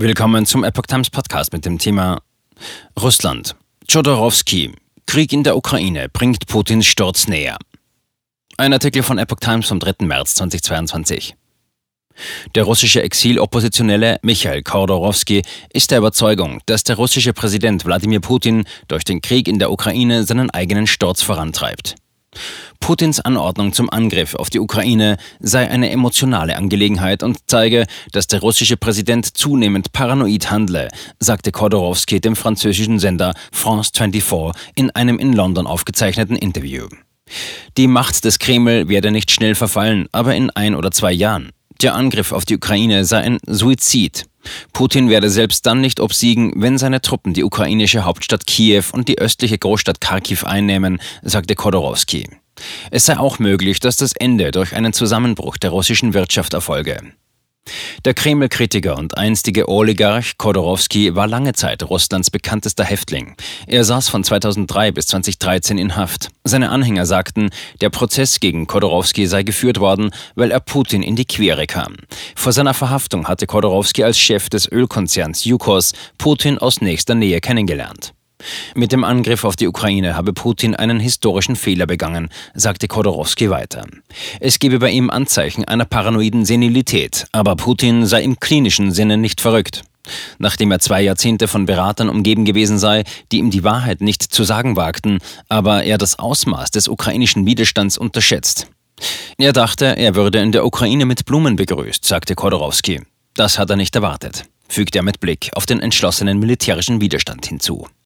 Willkommen zum Epoch Times Podcast mit dem Thema Russland. Chodorowski. Krieg in der Ukraine bringt Putins Sturz näher. Ein Artikel von Epoch Times vom 3. März 2022. Der russische Exiloppositionelle Michael Khodorowski ist der Überzeugung, dass der russische Präsident Wladimir Putin durch den Krieg in der Ukraine seinen eigenen Sturz vorantreibt. Putins Anordnung zum Angriff auf die Ukraine sei eine emotionale Angelegenheit und zeige, dass der russische Präsident zunehmend paranoid handle, sagte Khodorowski dem französischen Sender France 24 in einem in London aufgezeichneten Interview. Die Macht des Kreml werde nicht schnell verfallen, aber in ein oder zwei Jahren. Der Angriff auf die Ukraine sei ein Suizid. Putin werde selbst dann nicht obsiegen, wenn seine Truppen die ukrainische Hauptstadt Kiew und die östliche Großstadt Kharkiv einnehmen, sagte Khodorowski. Es sei auch möglich, dass das Ende durch einen Zusammenbruch der russischen Wirtschaft erfolge. Der Kreml-Kritiker und einstige Oligarch Khodorowski war lange Zeit Russlands bekanntester Häftling. Er saß von 2003 bis 2013 in Haft. Seine Anhänger sagten, der Prozess gegen Khodorowski sei geführt worden, weil er Putin in die Quere kam. Vor seiner Verhaftung hatte Khodorowski als Chef des Ölkonzerns Yukos Putin aus nächster Nähe kennengelernt. Mit dem Angriff auf die Ukraine habe Putin einen historischen Fehler begangen, sagte Khodorowski weiter. Es gebe bei ihm Anzeichen einer paranoiden Senilität, aber Putin sei im klinischen Sinne nicht verrückt. Nachdem er zwei Jahrzehnte von Beratern umgeben gewesen sei, die ihm die Wahrheit nicht zu sagen wagten, aber er das Ausmaß des ukrainischen Widerstands unterschätzt. Er dachte, er würde in der Ukraine mit Blumen begrüßt, sagte Khodorowski. Das hat er nicht erwartet, fügte er mit Blick auf den entschlossenen militärischen Widerstand hinzu.